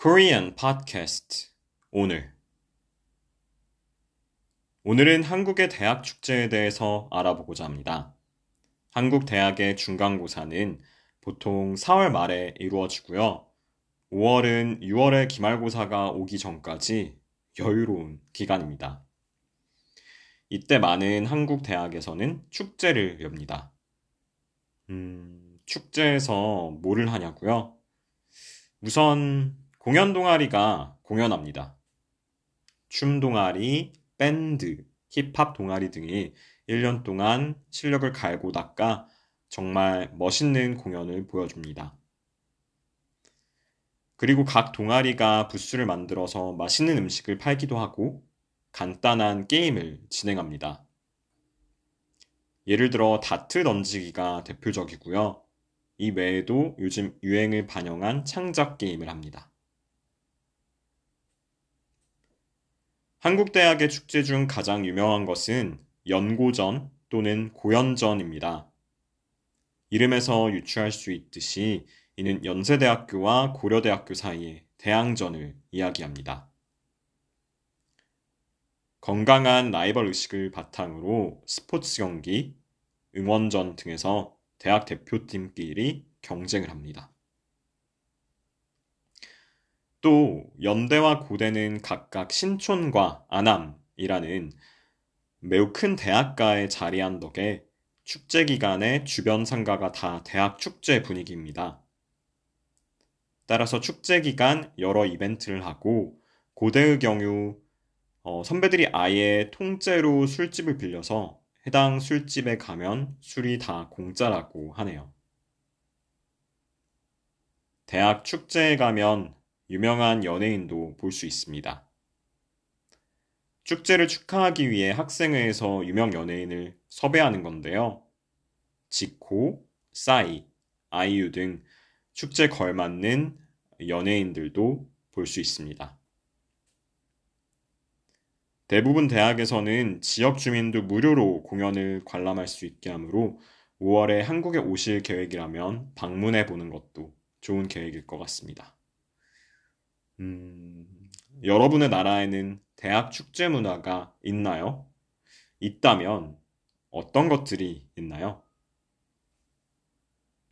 Korean Podcast 오늘 오늘은 한국의 대학 축제에 대해서 알아보고자 합니다. 한국 대학의 중간고사는 보통 4월 말에 이루어지고요. 5월은 6월의 기말고사가 오기 전까지 여유로운 기간입니다. 이때 많은 한국 대학에서는 축제를 엽니다. 음, 축제에서 뭐를 하냐고요? 우선 공연 동아리가 공연합니다. 춤 동아리, 밴드, 힙합 동아리 등이 1년 동안 실력을 갈고 닦아 정말 멋있는 공연을 보여줍니다. 그리고 각 동아리가 부스를 만들어서 맛있는 음식을 팔기도 하고 간단한 게임을 진행합니다. 예를 들어 다트 던지기가 대표적이고요. 이 외에도 요즘 유행을 반영한 창작 게임을 합니다. 한국대학의 축제 중 가장 유명한 것은 연고전 또는 고연전입니다. 이름에서 유추할 수 있듯이 이는 연세대학교와 고려대학교 사이의 대항전을 이야기합니다. 건강한 라이벌 의식을 바탕으로 스포츠 경기, 응원전 등에서 대학 대표팀끼리 경쟁을 합니다. 또 연대와 고대는 각각 신촌과 안암이라는 매우 큰 대학가에 자리한 덕에 축제 기간에 주변 상가가 다 대학 축제 분위기입니다. 따라서 축제 기간 여러 이벤트를 하고 고대의 경우 어, 선배들이 아예 통째로 술집을 빌려서 해당 술집에 가면 술이 다 공짜라고 하네요. 대학 축제에 가면 유명한 연예인도 볼 수 있습니다. 축제를 축하하기 위해 학생회에서 유명 연예인을 섭외하는 건데요. 지코, 싸이, 아이유 등 축제 걸맞는 연예인들도 볼 수 있습니다. 대부분 대학에서는 지역 주민도 무료로 공연을 관람할 수 있게 하므로 5월에 한국에 오실 계획이라면 방문해 보는 것도 좋은 계획일 것 같습니다. 음, 여러분의 나라에는 대학 축제 문화가 있나요? 있다면 어떤 것들이 있나요?